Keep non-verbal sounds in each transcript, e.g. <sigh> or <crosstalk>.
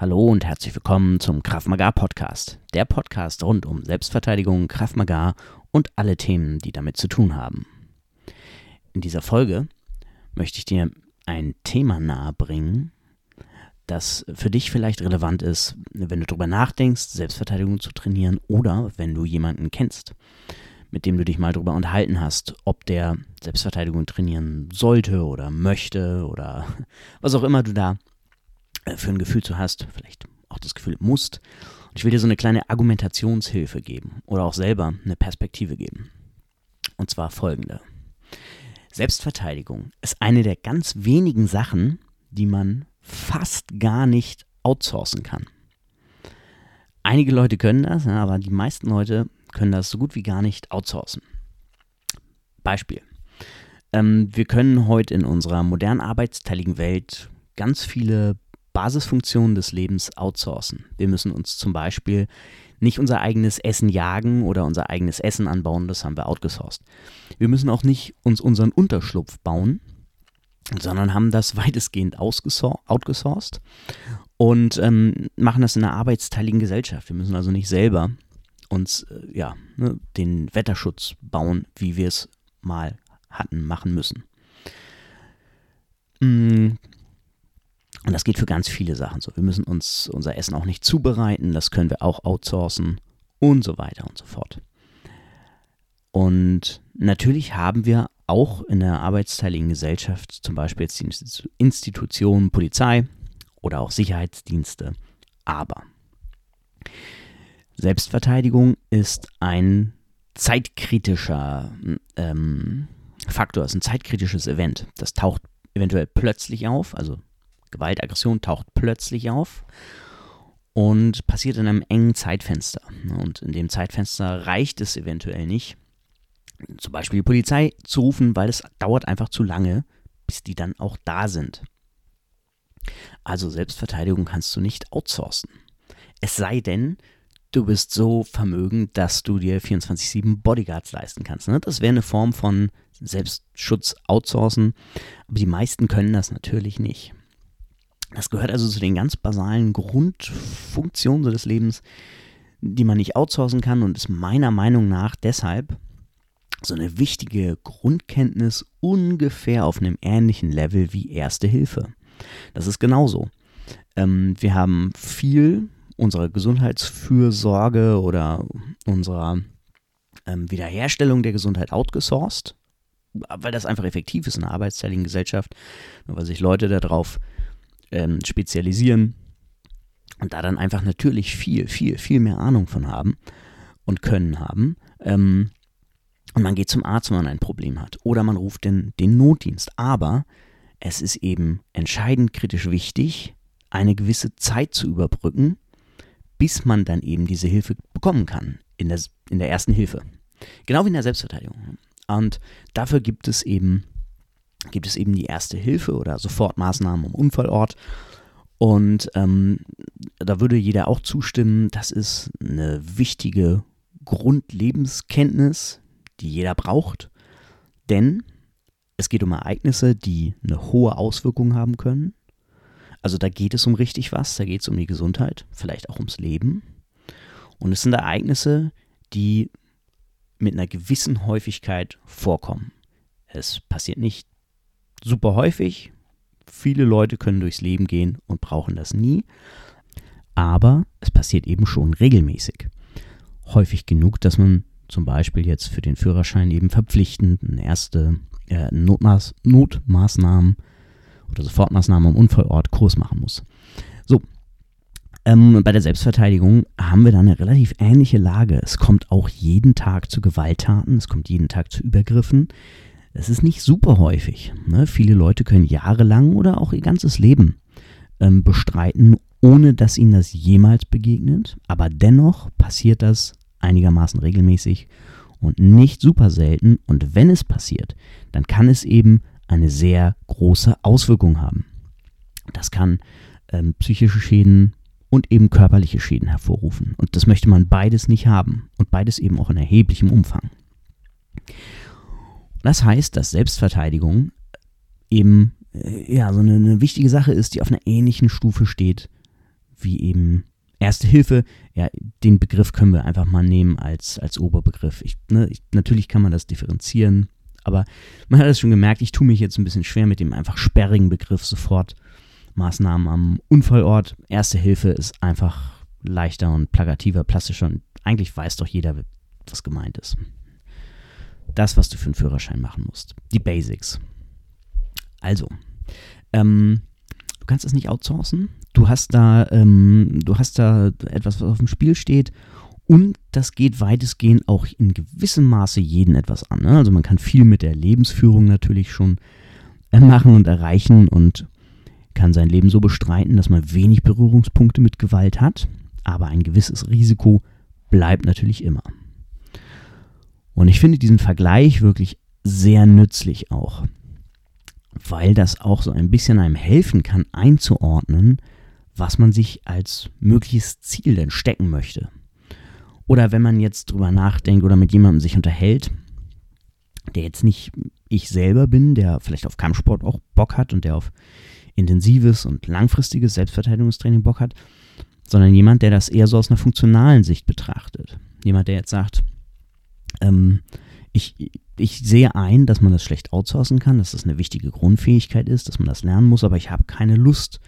Hallo und herzlich willkommen zum Krav Maga Podcast, der Podcast rund um Selbstverteidigung, Krav Maga und alle Themen, die damit zu tun haben. In dieser Folge möchte ich dir ein Thema nahebringen, das für dich vielleicht relevant ist, wenn du darüber nachdenkst, Selbstverteidigung zu trainieren oder wenn du jemanden kennst, mit dem du dich mal darüber unterhalten hast, ob der Selbstverteidigung trainieren sollte oder möchte oder <laughs> was auch immer du da für ein Gefühl zu hast, vielleicht auch das Gefühl musst. Und ich will dir so eine kleine Argumentationshilfe geben oder auch selber eine Perspektive geben. Und zwar folgende. Selbstverteidigung ist eine der ganz wenigen Sachen, die man fast gar nicht outsourcen kann. Einige Leute können das, aber die meisten Leute können das so gut wie gar nicht outsourcen. Beispiel. Ähm, wir können heute in unserer modernen arbeitsteiligen Welt ganz viele Basisfunktionen des Lebens outsourcen. Wir müssen uns zum Beispiel nicht unser eigenes Essen jagen oder unser eigenes Essen anbauen, das haben wir outgesourced. Wir müssen auch nicht uns unseren Unterschlupf bauen, sondern haben das weitestgehend outgesourced und ähm, machen das in einer arbeitsteiligen Gesellschaft. Wir müssen also nicht selber uns äh, ja, ne, den Wetterschutz bauen, wie wir es mal hatten machen müssen. Mm, und das geht für ganz viele Sachen so. Wir müssen uns unser Essen auch nicht zubereiten, das können wir auch outsourcen und so weiter und so fort. Und natürlich haben wir auch in der arbeitsteiligen Gesellschaft, zum Beispiel jetzt die Institutionen, Polizei oder auch Sicherheitsdienste, aber Selbstverteidigung ist ein zeitkritischer ähm, Faktor, ist ein zeitkritisches Event. Das taucht eventuell plötzlich auf, also Gewalt, Aggression taucht plötzlich auf und passiert in einem engen Zeitfenster. Und in dem Zeitfenster reicht es eventuell nicht, zum Beispiel die Polizei zu rufen, weil es dauert einfach zu lange, bis die dann auch da sind. Also Selbstverteidigung kannst du nicht outsourcen. Es sei denn, du bist so vermögend, dass du dir 24-7 Bodyguards leisten kannst. Ne? Das wäre eine Form von Selbstschutz outsourcen, aber die meisten können das natürlich nicht. Das gehört also zu den ganz basalen Grundfunktionen des Lebens, die man nicht outsourcen kann und ist meiner Meinung nach deshalb so eine wichtige Grundkenntnis ungefähr auf einem ähnlichen Level wie Erste Hilfe. Das ist genauso. Ähm, wir haben viel unserer Gesundheitsfürsorge oder unserer ähm, Wiederherstellung der Gesundheit outgesourced, weil das einfach effektiv ist in einer arbeitsteiligen Gesellschaft, weil sich Leute darauf ähm, spezialisieren und da dann einfach natürlich viel, viel, viel mehr Ahnung von haben und können haben. Ähm, und man geht zum Arzt, wenn man ein Problem hat. Oder man ruft den, den Notdienst. Aber es ist eben entscheidend kritisch wichtig, eine gewisse Zeit zu überbrücken, bis man dann eben diese Hilfe bekommen kann in der, in der ersten Hilfe. Genau wie in der Selbstverteidigung. Und dafür gibt es eben gibt es eben die erste Hilfe oder Sofortmaßnahmen am Unfallort. Und ähm, da würde jeder auch zustimmen, das ist eine wichtige Grundlebenskenntnis, die jeder braucht. Denn es geht um Ereignisse, die eine hohe Auswirkung haben können. Also da geht es um richtig was, da geht es um die Gesundheit, vielleicht auch ums Leben. Und es sind Ereignisse, die mit einer gewissen Häufigkeit vorkommen. Es passiert nicht super häufig. Viele Leute können durchs Leben gehen und brauchen das nie. Aber es passiert eben schon regelmäßig. Häufig genug, dass man zum Beispiel jetzt für den Führerschein eben verpflichtend eine erste äh, Notmaß, Notmaßnahmen oder Sofortmaßnahmen am Unfallort Kurs machen muss. So, ähm, bei der Selbstverteidigung haben wir da eine relativ ähnliche Lage. Es kommt auch jeden Tag zu Gewalttaten, es kommt jeden Tag zu Übergriffen. Es ist nicht super häufig. Ne? Viele Leute können jahrelang oder auch ihr ganzes Leben ähm, bestreiten, ohne dass ihnen das jemals begegnet. Aber dennoch passiert das einigermaßen regelmäßig und nicht super selten. Und wenn es passiert, dann kann es eben eine sehr große Auswirkung haben. Das kann ähm, psychische Schäden und eben körperliche Schäden hervorrufen. Und das möchte man beides nicht haben und beides eben auch in erheblichem Umfang. Das heißt, dass Selbstverteidigung eben äh, ja, so eine, eine wichtige Sache ist, die auf einer ähnlichen Stufe steht wie eben Erste Hilfe, ja, den Begriff können wir einfach mal nehmen als, als Oberbegriff. Ich, ne, ich, natürlich kann man das differenzieren, aber man hat es schon gemerkt, ich tue mich jetzt ein bisschen schwer mit dem einfach sperrigen Begriff sofort. Maßnahmen am Unfallort. Erste Hilfe ist einfach leichter und plakativer, plastischer und eigentlich weiß doch jeder, was gemeint ist. Das, was du für einen Führerschein machen musst. Die Basics. Also, ähm, du kannst es nicht outsourcen. Du hast da, ähm, du hast da etwas, was auf dem Spiel steht. Und das geht weitestgehend auch in gewissem Maße jeden etwas an. Ne? Also man kann viel mit der Lebensführung natürlich schon äh, machen und erreichen und kann sein Leben so bestreiten, dass man wenig Berührungspunkte mit Gewalt hat. Aber ein gewisses Risiko bleibt natürlich immer. Und ich finde diesen Vergleich wirklich sehr nützlich auch, weil das auch so ein bisschen einem helfen kann einzuordnen, was man sich als mögliches Ziel denn stecken möchte. Oder wenn man jetzt drüber nachdenkt oder mit jemandem sich unterhält, der jetzt nicht ich selber bin, der vielleicht auf Kampfsport auch Bock hat und der auf intensives und langfristiges Selbstverteidigungstraining Bock hat, sondern jemand, der das eher so aus einer funktionalen Sicht betrachtet. Jemand, der jetzt sagt, ähm, ich, ich sehe ein, dass man das schlecht outsourcen kann, dass das eine wichtige Grundfähigkeit ist, dass man das lernen muss, aber ich habe keine Lust,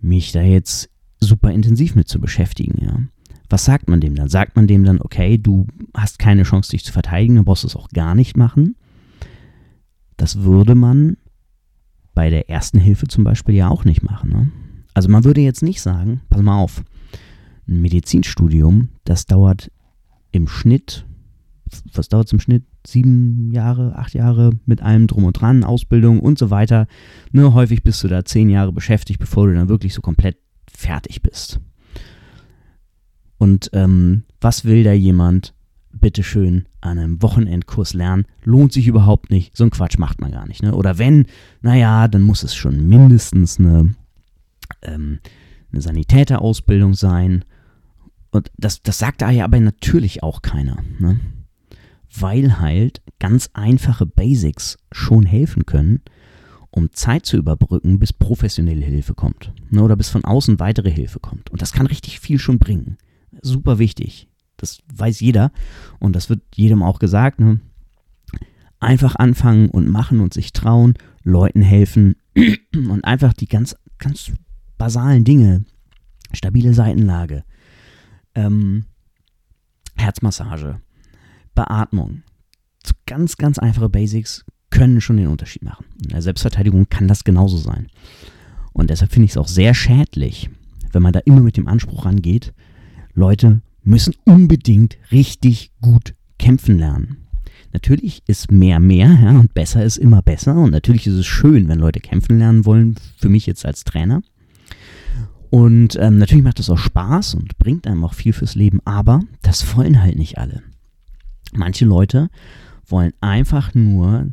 mich da jetzt super intensiv mit zu beschäftigen, ja. Was sagt man dem dann? Sagt man dem dann, okay, du hast keine Chance, dich zu verteidigen, dann brauchst du es auch gar nicht machen? Das würde man bei der ersten Hilfe zum Beispiel ja auch nicht machen. Ne? Also man würde jetzt nicht sagen, pass mal auf, ein Medizinstudium, das dauert im Schnitt, was dauert es im Schnitt? Sieben Jahre, acht Jahre mit allem drum und dran, Ausbildung und so weiter. Ne, häufig bist du da zehn Jahre beschäftigt, bevor du dann wirklich so komplett fertig bist. Und ähm, was will da jemand bitteschön an einem Wochenendkurs lernen, lohnt sich überhaupt nicht. So ein Quatsch macht man gar nicht. Ne? Oder wenn, naja, dann muss es schon mindestens eine, ähm, eine Sanitäterausbildung sein. Und das, das sagt da ja aber natürlich auch keiner. Ne? Weil halt ganz einfache Basics schon helfen können, um Zeit zu überbrücken, bis professionelle Hilfe kommt. Ne? Oder bis von außen weitere Hilfe kommt. Und das kann richtig viel schon bringen. Super wichtig. Das weiß jeder und das wird jedem auch gesagt. Ne? Einfach anfangen und machen und sich trauen, Leuten helfen <clears throat> und einfach die ganz, ganz basalen Dinge, stabile Seitenlage, ähm, Herzmassage, Beatmung, so ganz, ganz einfache Basics können schon den Unterschied machen. In der Selbstverteidigung kann das genauso sein. Und deshalb finde ich es auch sehr schädlich, wenn man da immer mit dem Anspruch rangeht, Leute müssen unbedingt richtig gut kämpfen lernen. Natürlich ist mehr mehr ja, und besser ist immer besser und natürlich ist es schön, wenn Leute kämpfen lernen wollen, für mich jetzt als Trainer. Und ähm, natürlich macht das auch Spaß und bringt einem auch viel fürs Leben, aber das wollen halt nicht alle. Manche Leute wollen einfach nur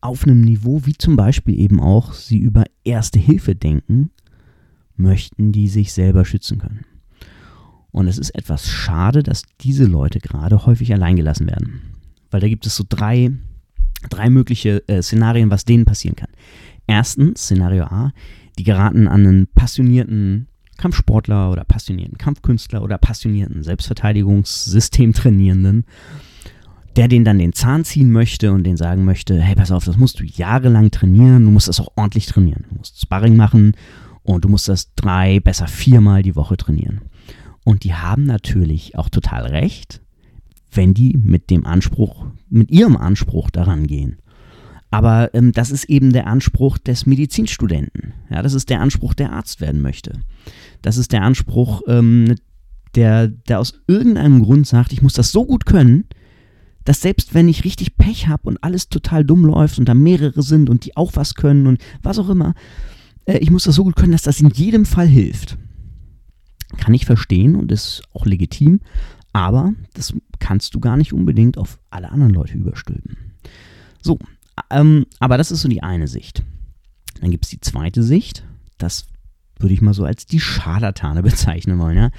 auf einem Niveau, wie zum Beispiel eben auch sie über Erste Hilfe denken, möchten die sich selber schützen können. Und es ist etwas schade, dass diese Leute gerade häufig alleingelassen werden. Weil da gibt es so drei, drei mögliche äh, Szenarien, was denen passieren kann. Erstens, Szenario A, die geraten an einen passionierten Kampfsportler oder passionierten Kampfkünstler oder passionierten Selbstverteidigungssystemtrainierenden, der den dann den Zahn ziehen möchte und den sagen möchte, hey, pass auf, das musst du jahrelang trainieren, du musst das auch ordentlich trainieren. Du musst Sparring machen und du musst das drei, besser viermal die Woche trainieren. Und die haben natürlich auch total recht, wenn die mit dem Anspruch, mit ihrem Anspruch daran gehen. Aber ähm, das ist eben der Anspruch des Medizinstudenten. Ja, das ist der Anspruch, der Arzt werden möchte. Das ist der Anspruch, ähm, der, der aus irgendeinem Grund sagt, ich muss das so gut können, dass selbst wenn ich richtig Pech habe und alles total dumm läuft und da mehrere sind und die auch was können und was auch immer, äh, ich muss das so gut können, dass das in jedem Fall hilft. Kann ich verstehen und ist auch legitim, aber das kannst du gar nicht unbedingt auf alle anderen Leute überstülpen. So, ähm, aber das ist so die eine Sicht. Dann gibt es die zweite Sicht, das würde ich mal so als die Scharlatane <laughs> bezeichnen wollen, ja.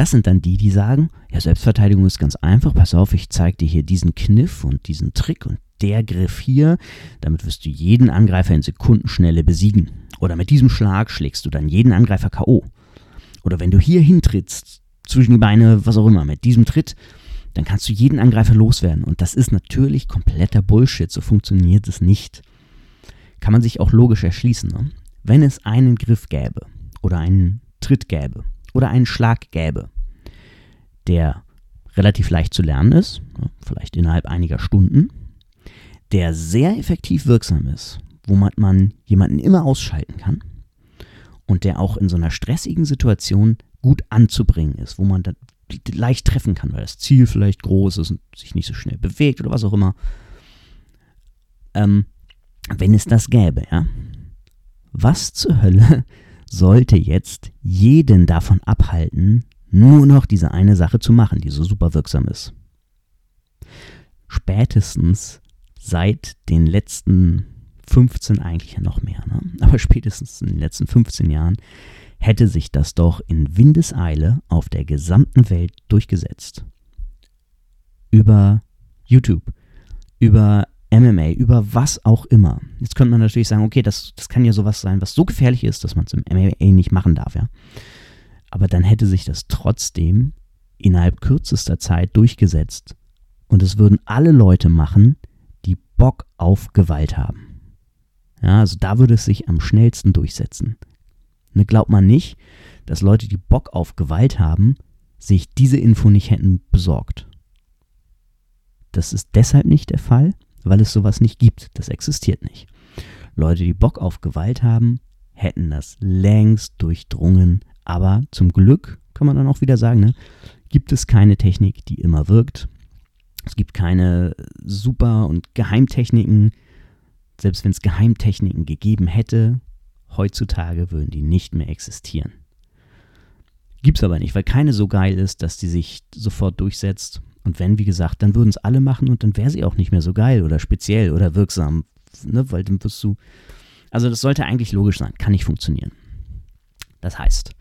Das sind dann die, die sagen, ja, Selbstverteidigung ist ganz einfach, pass auf, ich zeige dir hier diesen Kniff und diesen Trick und der Griff hier, damit wirst du jeden Angreifer in Sekundenschnelle besiegen. Oder mit diesem Schlag schlägst du dann jeden Angreifer K.O. Oder wenn du hier hintrittst, zwischen die Beine, was auch immer, mit diesem Tritt, dann kannst du jeden Angreifer loswerden. Und das ist natürlich kompletter Bullshit. So funktioniert es nicht. Kann man sich auch logisch erschließen. Ne? Wenn es einen Griff gäbe oder einen Tritt gäbe oder einen Schlag gäbe, der relativ leicht zu lernen ist, vielleicht innerhalb einiger Stunden, der sehr effektiv wirksam ist, wo man jemanden immer ausschalten kann und der auch in so einer stressigen Situation gut anzubringen ist, wo man dann leicht treffen kann, weil das Ziel vielleicht groß ist und sich nicht so schnell bewegt oder was auch immer. Ähm, wenn es das gäbe, ja. Was zur Hölle sollte jetzt jeden davon abhalten, nur noch diese eine Sache zu machen, die so super wirksam ist? Spätestens seit den letzten 15, eigentlich ja noch mehr, ne? <laughs> aber spätestens in den letzten 15 Jahren hätte sich das doch in Windeseile auf der gesamten Welt durchgesetzt. Über YouTube, über MMA, über was auch immer. Jetzt könnte man natürlich sagen, okay, das, das kann ja sowas sein, was so gefährlich ist, dass man es im MMA nicht machen darf, ja. Aber dann hätte sich das trotzdem innerhalb kürzester Zeit durchgesetzt. Und es würden alle Leute machen, die Bock auf Gewalt haben. Ja, also da würde es sich am schnellsten durchsetzen. Ne, glaubt man nicht, dass Leute, die Bock auf Gewalt haben, sich diese Info nicht hätten besorgt. Das ist deshalb nicht der Fall, weil es sowas nicht gibt. Das existiert nicht. Leute, die Bock auf Gewalt haben, hätten das längst durchdrungen. Aber zum Glück, kann man dann auch wieder sagen, ne, gibt es keine Technik, die immer wirkt. Es gibt keine Super- und Geheimtechniken. Selbst wenn es Geheimtechniken gegeben hätte, heutzutage würden die nicht mehr existieren. Gibt's aber nicht, weil keine so geil ist, dass die sich sofort durchsetzt. Und wenn, wie gesagt, dann würden es alle machen und dann wäre sie auch nicht mehr so geil oder speziell oder wirksam. Ne? Weil dann wirst du. Also, das sollte eigentlich logisch sein, kann nicht funktionieren. Das heißt,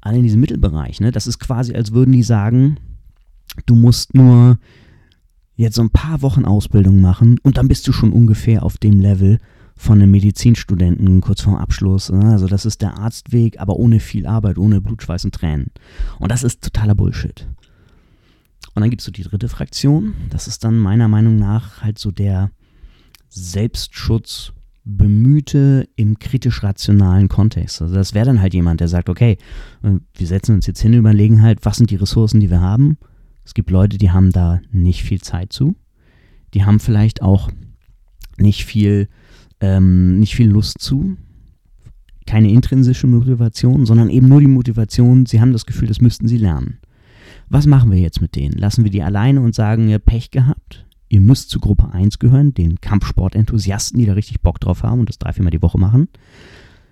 alle in diesem Mittelbereich, ne, das ist quasi, als würden die sagen, du musst nur jetzt so ein paar Wochen Ausbildung machen und dann bist du schon ungefähr auf dem Level, von einem Medizinstudenten kurz vorm Abschluss. Ne? Also das ist der Arztweg, aber ohne viel Arbeit, ohne Blut, Schweiß und Tränen. Und das ist totaler Bullshit. Und dann gibt es so die dritte Fraktion. Das ist dann meiner Meinung nach halt so der Selbstschutz bemühte im kritisch-rationalen Kontext. Also das wäre dann halt jemand, der sagt, okay, äh, wir setzen uns jetzt hin, überlegen halt, was sind die Ressourcen, die wir haben. Es gibt Leute, die haben da nicht viel Zeit zu. Die haben vielleicht auch nicht viel ähm, nicht viel Lust zu, keine intrinsische Motivation, sondern eben nur die Motivation, sie haben das Gefühl, das müssten sie lernen. Was machen wir jetzt mit denen? Lassen wir die alleine und sagen, ihr Pech gehabt? Ihr müsst zu Gruppe 1 gehören, den Kampfsportenthusiasten, die da richtig Bock drauf haben und das drei, viermal die Woche machen.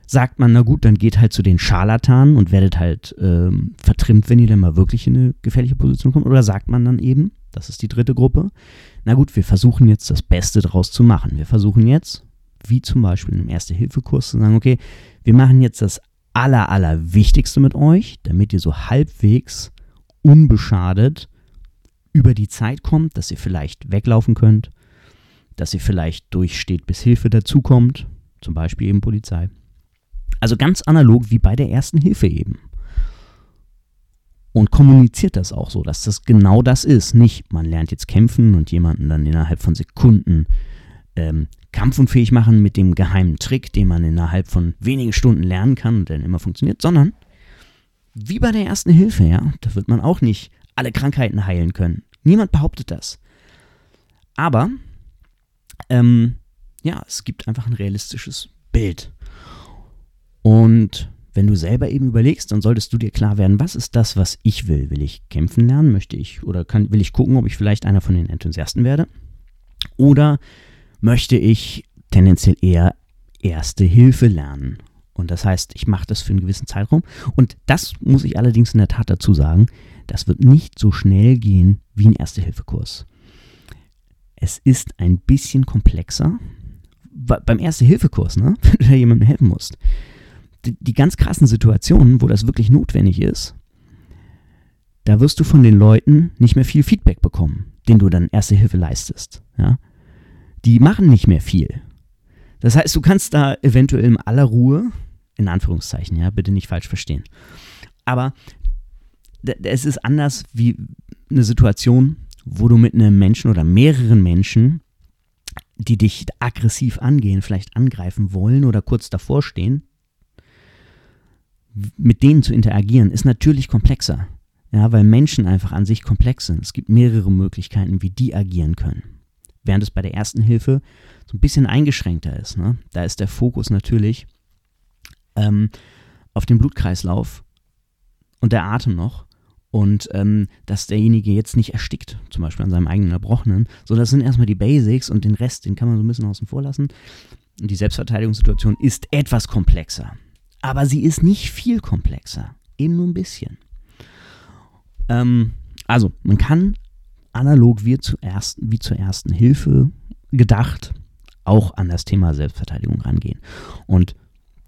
Sagt man, na gut, dann geht halt zu den Scharlatanen und werdet halt ähm, vertrimmt, wenn ihr dann mal wirklich in eine gefährliche Position kommt. Oder sagt man dann eben, das ist die dritte Gruppe, na gut, wir versuchen jetzt das Beste draus zu machen. Wir versuchen jetzt, wie zum Beispiel im Erste-Hilfe-Kurs, zu sagen, okay, wir machen jetzt das aller, aller Wichtigste mit euch, damit ihr so halbwegs unbeschadet über die Zeit kommt, dass ihr vielleicht weglaufen könnt, dass ihr vielleicht durchsteht, bis Hilfe dazukommt, zum Beispiel eben Polizei. Also ganz analog wie bei der ersten Hilfe eben. Und kommuniziert das auch so, dass das genau das ist. Nicht, man lernt jetzt kämpfen und jemanden dann innerhalb von Sekunden ähm, kampfunfähig machen mit dem geheimen Trick, den man innerhalb von wenigen Stunden lernen kann und dann immer funktioniert, sondern wie bei der ersten Hilfe, ja, da wird man auch nicht alle Krankheiten heilen können. Niemand behauptet das. Aber, ähm, ja, es gibt einfach ein realistisches Bild. Und wenn du selber eben überlegst, dann solltest du dir klar werden, was ist das, was ich will? Will ich kämpfen lernen? Möchte ich oder kann, will ich gucken, ob ich vielleicht einer von den Enthusiasten werde? Oder möchte ich tendenziell eher Erste Hilfe lernen. Und das heißt, ich mache das für einen gewissen Zeitraum. Und das muss ich allerdings in der Tat dazu sagen, das wird nicht so schnell gehen wie ein Erste-Hilfe-Kurs. Es ist ein bisschen komplexer. Beim Erste-Hilfe-Kurs, ne, <laughs> wenn du da jemandem helfen musst, die, die ganz krassen Situationen, wo das wirklich notwendig ist, da wirst du von den Leuten nicht mehr viel Feedback bekommen, den du dann Erste Hilfe leistest. Ja? die machen nicht mehr viel. Das heißt, du kannst da eventuell in aller Ruhe, in Anführungszeichen, ja, bitte nicht falsch verstehen, Aber es ist anders wie eine Situation, wo du mit einem Menschen oder mehreren Menschen, die dich aggressiv angehen, vielleicht angreifen wollen oder kurz davor stehen, mit denen zu interagieren, ist natürlich komplexer. Ja, weil Menschen einfach an sich komplex sind. Es gibt mehrere Möglichkeiten, wie die agieren können. Während es bei der ersten Hilfe so ein bisschen eingeschränkter ist. Ne? Da ist der Fokus natürlich ähm, auf dem Blutkreislauf und der Atem noch und ähm, dass derjenige jetzt nicht erstickt, zum Beispiel an seinem eigenen Erbrochenen. So, das sind erstmal die Basics und den Rest, den kann man so ein bisschen außen vor lassen. Und die Selbstverteidigungssituation ist etwas komplexer. Aber sie ist nicht viel komplexer. Eben nur ein bisschen. Ähm, also, man kann analog wie, zuerst, wie zur ersten Hilfe gedacht auch an das Thema Selbstverteidigung rangehen. Und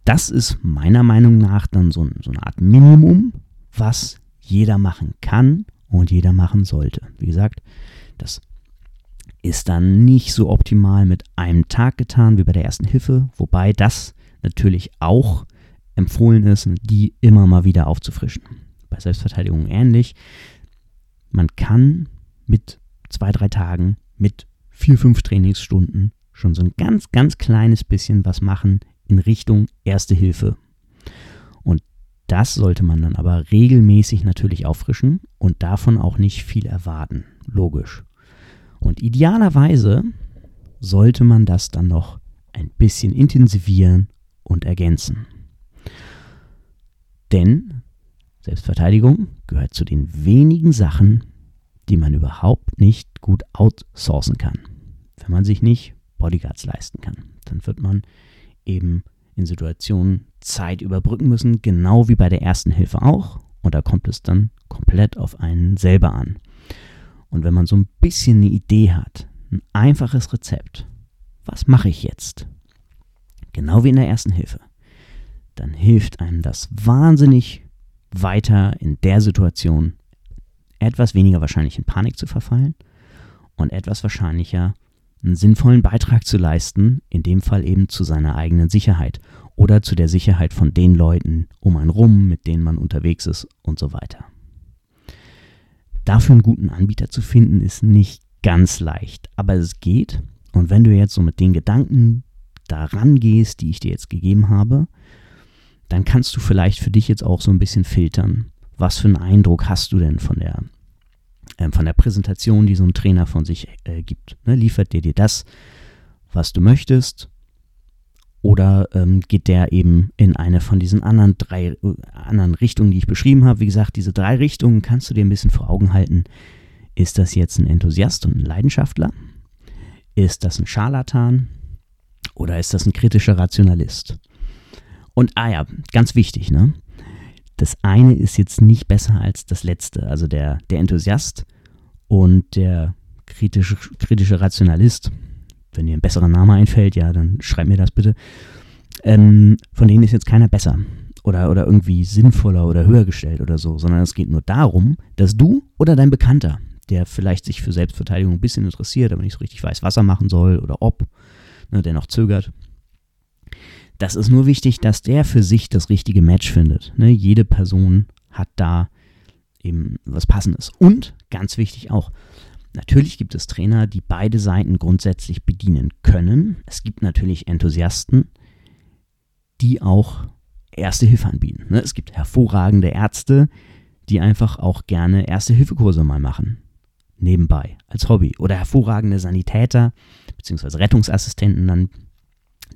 das ist meiner Meinung nach dann so, so eine Art Minimum, was jeder machen kann und jeder machen sollte. Wie gesagt, das ist dann nicht so optimal mit einem Tag getan wie bei der ersten Hilfe, wobei das natürlich auch empfohlen ist, die immer mal wieder aufzufrischen. Bei Selbstverteidigung ähnlich. Man kann mit zwei, drei Tagen, mit vier, fünf Trainingsstunden schon so ein ganz, ganz kleines bisschen was machen in Richtung Erste Hilfe. Und das sollte man dann aber regelmäßig natürlich auffrischen und davon auch nicht viel erwarten. Logisch. Und idealerweise sollte man das dann noch ein bisschen intensivieren und ergänzen. Denn Selbstverteidigung gehört zu den wenigen Sachen, die man überhaupt nicht gut outsourcen kann. Wenn man sich nicht Bodyguards leisten kann, dann wird man eben in Situationen Zeit überbrücken müssen, genau wie bei der ersten Hilfe auch. Und da kommt es dann komplett auf einen selber an. Und wenn man so ein bisschen eine Idee hat, ein einfaches Rezept, was mache ich jetzt? Genau wie in der ersten Hilfe dann hilft einem das wahnsinnig weiter in der Situation etwas weniger wahrscheinlich in Panik zu verfallen und etwas wahrscheinlicher einen sinnvollen Beitrag zu leisten, in dem Fall eben zu seiner eigenen Sicherheit oder zu der Sicherheit von den Leuten um einen rum, mit denen man unterwegs ist und so weiter. Dafür einen guten Anbieter zu finden, ist nicht ganz leicht, aber es geht. Und wenn du jetzt so mit den Gedanken daran gehst, die ich dir jetzt gegeben habe, dann kannst du vielleicht für dich jetzt auch so ein bisschen filtern. Was für einen Eindruck hast du denn von der, von der Präsentation, die so ein Trainer von sich äh, gibt? Ne? Liefert der dir das, was du möchtest? Oder ähm, geht der eben in eine von diesen anderen drei äh, anderen Richtungen, die ich beschrieben habe? Wie gesagt, diese drei Richtungen kannst du dir ein bisschen vor Augen halten. Ist das jetzt ein Enthusiast und ein Leidenschaftler? Ist das ein Scharlatan? Oder ist das ein kritischer Rationalist? Und ah ja, ganz wichtig, ne? Das eine ist jetzt nicht besser als das letzte. Also der, der Enthusiast und der kritische, kritische Rationalist, wenn dir ein besserer Name einfällt, ja, dann schreib mir das bitte. Ähm, von denen ist jetzt keiner besser oder, oder irgendwie sinnvoller oder höher gestellt oder so, sondern es geht nur darum, dass du oder dein Bekannter, der vielleicht sich für Selbstverteidigung ein bisschen interessiert, aber nicht so richtig weiß, was er machen soll oder ob, ne, der noch zögert, das ist nur wichtig, dass der für sich das richtige Match findet. Ne? Jede Person hat da eben was Passendes. Und ganz wichtig auch, natürlich gibt es Trainer, die beide Seiten grundsätzlich bedienen können. Es gibt natürlich Enthusiasten, die auch Erste Hilfe anbieten. Ne? Es gibt hervorragende Ärzte, die einfach auch gerne Erste-Hilfe-Kurse mal machen. Nebenbei, als Hobby. Oder hervorragende Sanitäter, beziehungsweise Rettungsassistenten dann,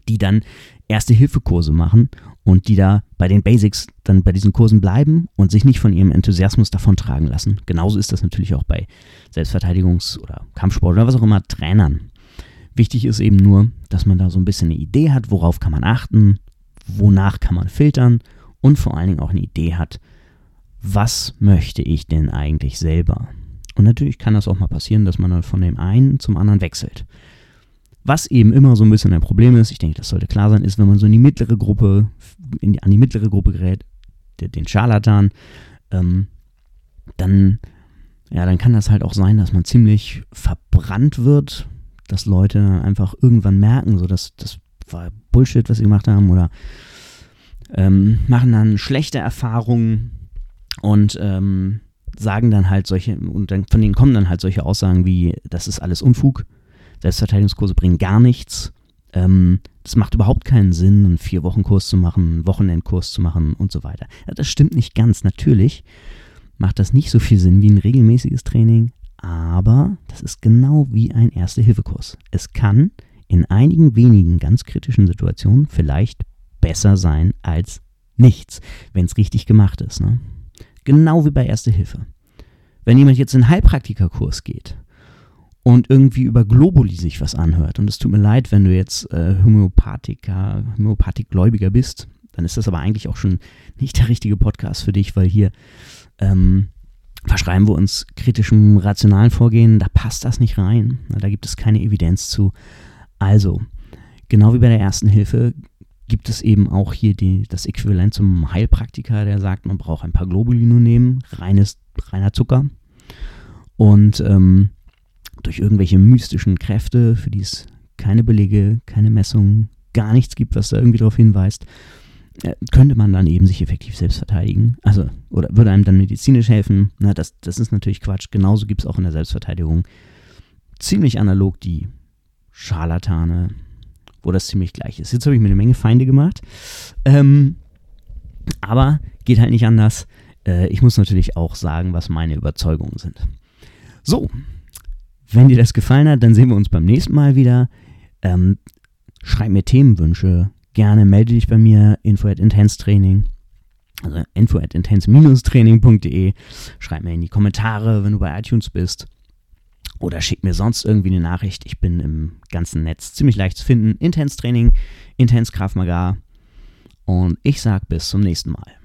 die dann Erste-Hilfe-Kurse machen und die da bei den Basics dann bei diesen Kursen bleiben und sich nicht von ihrem Enthusiasmus davontragen lassen. Genauso ist das natürlich auch bei Selbstverteidigungs- oder Kampfsport oder was auch immer Trainern. Wichtig ist eben nur, dass man da so ein bisschen eine Idee hat, worauf kann man achten, wonach kann man filtern und vor allen Dingen auch eine Idee hat, was möchte ich denn eigentlich selber. Und natürlich kann das auch mal passieren, dass man dann von dem einen zum anderen wechselt. Was eben immer so ein bisschen ein Problem ist, ich denke, das sollte klar sein, ist, wenn man so in die mittlere Gruppe, die, an die mittlere Gruppe gerät, der, den Scharlatan, ähm, dann, ja, dann kann das halt auch sein, dass man ziemlich verbrannt wird, dass Leute einfach irgendwann merken, so dass das war Bullshit, was sie gemacht haben, oder ähm, machen dann schlechte Erfahrungen und ähm, sagen dann halt solche, und dann, von denen kommen dann halt solche Aussagen wie, das ist alles Unfug, Selbstverteidigungskurse bringen gar nichts, ähm, das macht überhaupt keinen Sinn, einen Vier-Wochen-Kurs zu machen, einen Wochenendkurs zu machen und so weiter. Ja, das stimmt nicht ganz. Natürlich macht das nicht so viel Sinn wie ein regelmäßiges Training, aber das ist genau wie ein Erste-Hilfe-Kurs. Es kann in einigen wenigen ganz kritischen Situationen vielleicht besser sein als nichts, wenn es richtig gemacht ist. Ne? Genau wie bei Erste Hilfe. Wenn jemand jetzt in einen Heilpraktikerkurs geht und irgendwie über Globuli sich was anhört, und es tut mir leid, wenn du jetzt äh, Homöopathiker, Homöopathikgläubiger bist, dann ist das aber eigentlich auch schon nicht der richtige Podcast für dich, weil hier ähm, verschreiben wir uns kritischem, rationalen Vorgehen, da passt das nicht rein. Da gibt es keine Evidenz zu. Also, genau wie bei der ersten Hilfe gibt es eben auch hier die, das Äquivalent zum Heilpraktiker, der sagt, man braucht ein paar Globuli nur nehmen, reines, reiner Zucker. Und ähm, durch irgendwelche mystischen Kräfte, für die es keine Belege, keine Messungen, gar nichts gibt, was da irgendwie darauf hinweist, äh, könnte man dann eben sich effektiv selbst verteidigen. Also, oder würde einem dann medizinisch helfen. Na, das, das ist natürlich Quatsch. Genauso gibt es auch in der Selbstverteidigung ziemlich analog die Scharlatane, wo das ziemlich gleich ist. Jetzt habe ich mir eine Menge Feinde gemacht. Ähm, aber geht halt nicht anders. Äh, ich muss natürlich auch sagen, was meine Überzeugungen sind. So, wenn dir das gefallen hat, dann sehen wir uns beim nächsten Mal wieder. Ähm, schreib mir Themenwünsche, gerne melde dich bei mir, info at intense training, also info at intense-training.de. Schreib mir in die Kommentare, wenn du bei iTunes bist. Oder schick mir sonst irgendwie eine Nachricht. Ich bin im ganzen Netz ziemlich leicht zu finden. Intense Training, Intense Kraft Maga. Und ich sag bis zum nächsten Mal.